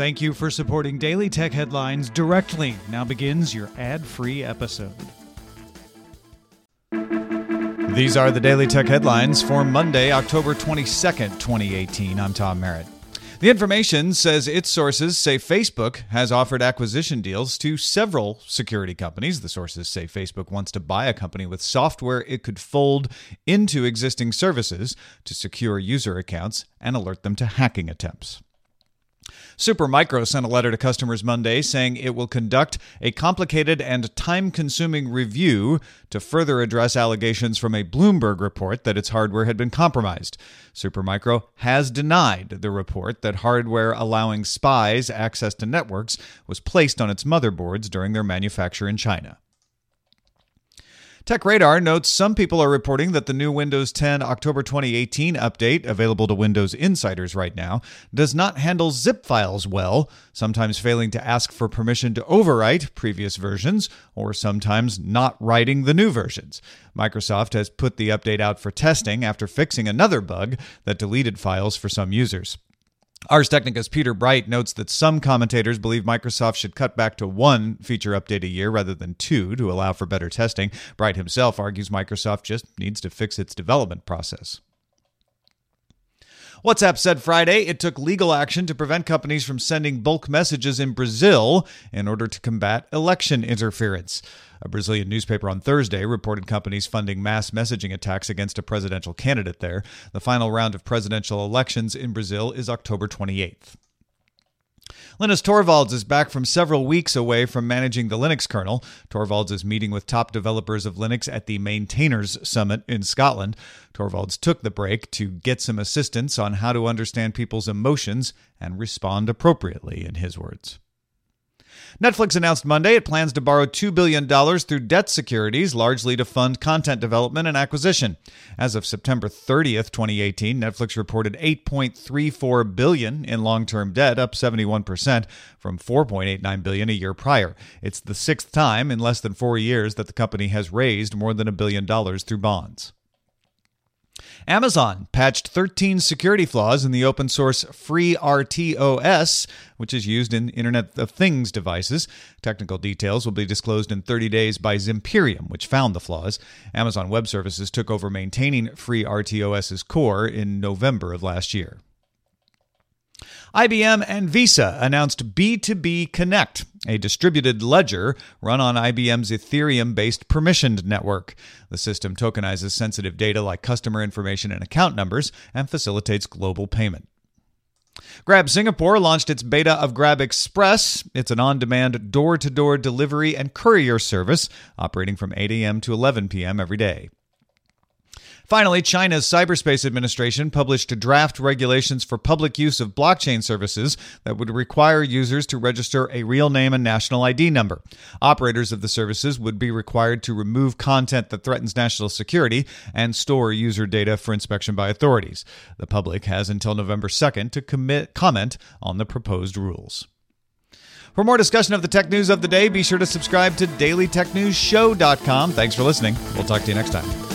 Thank you for supporting Daily Tech Headlines directly. Now begins your ad free episode. These are the Daily Tech Headlines for Monday, October 22nd, 2018. I'm Tom Merritt. The information says its sources say Facebook has offered acquisition deals to several security companies. The sources say Facebook wants to buy a company with software it could fold into existing services to secure user accounts and alert them to hacking attempts. Supermicro sent a letter to customers Monday saying it will conduct a complicated and time consuming review to further address allegations from a Bloomberg report that its hardware had been compromised. Supermicro has denied the report that hardware allowing spies access to networks was placed on its motherboards during their manufacture in China. TechRadar notes some people are reporting that the new Windows 10 October 2018 update, available to Windows insiders right now, does not handle zip files well, sometimes failing to ask for permission to overwrite previous versions, or sometimes not writing the new versions. Microsoft has put the update out for testing after fixing another bug that deleted files for some users. Ars Technica's Peter Bright notes that some commentators believe Microsoft should cut back to one feature update a year rather than two to allow for better testing. Bright himself argues Microsoft just needs to fix its development process. WhatsApp said Friday it took legal action to prevent companies from sending bulk messages in Brazil in order to combat election interference. A Brazilian newspaper on Thursday reported companies funding mass messaging attacks against a presidential candidate there. The final round of presidential elections in Brazil is October 28th. Linus Torvalds is back from several weeks away from managing the Linux kernel. Torvalds is meeting with top developers of Linux at the Maintainers Summit in Scotland. Torvalds took the break to get some assistance on how to understand people's emotions and respond appropriately, in his words. Netflix announced Monday it plans to borrow $2 billion through debt securities, largely to fund content development and acquisition. As of September 30th, 2018, Netflix reported 8.34 billion in long-term debt, up 71% from 4.89 billion a year prior. It's the sixth time in less than four years that the company has raised more than a billion dollars through bonds. Amazon patched 13 security flaws in the open source FreeRTOS, which is used in Internet of Things devices. Technical details will be disclosed in 30 days by Zimperium, which found the flaws. Amazon Web Services took over maintaining FreeRTOS's core in November of last year. IBM and Visa announced B2B Connect, a distributed ledger run on IBM's Ethereum based permissioned network. The system tokenizes sensitive data like customer information and account numbers and facilitates global payment. Grab Singapore launched its beta of Grab Express. It's an on demand door to door delivery and courier service operating from 8 a.m. to 11 p.m. every day. Finally, China's Cyberspace Administration published draft regulations for public use of blockchain services that would require users to register a real name and national ID number. Operators of the services would be required to remove content that threatens national security and store user data for inspection by authorities. The public has until November 2nd to commit, comment on the proposed rules. For more discussion of the tech news of the day, be sure to subscribe to dailytechnewsshow.com. Thanks for listening. We'll talk to you next time.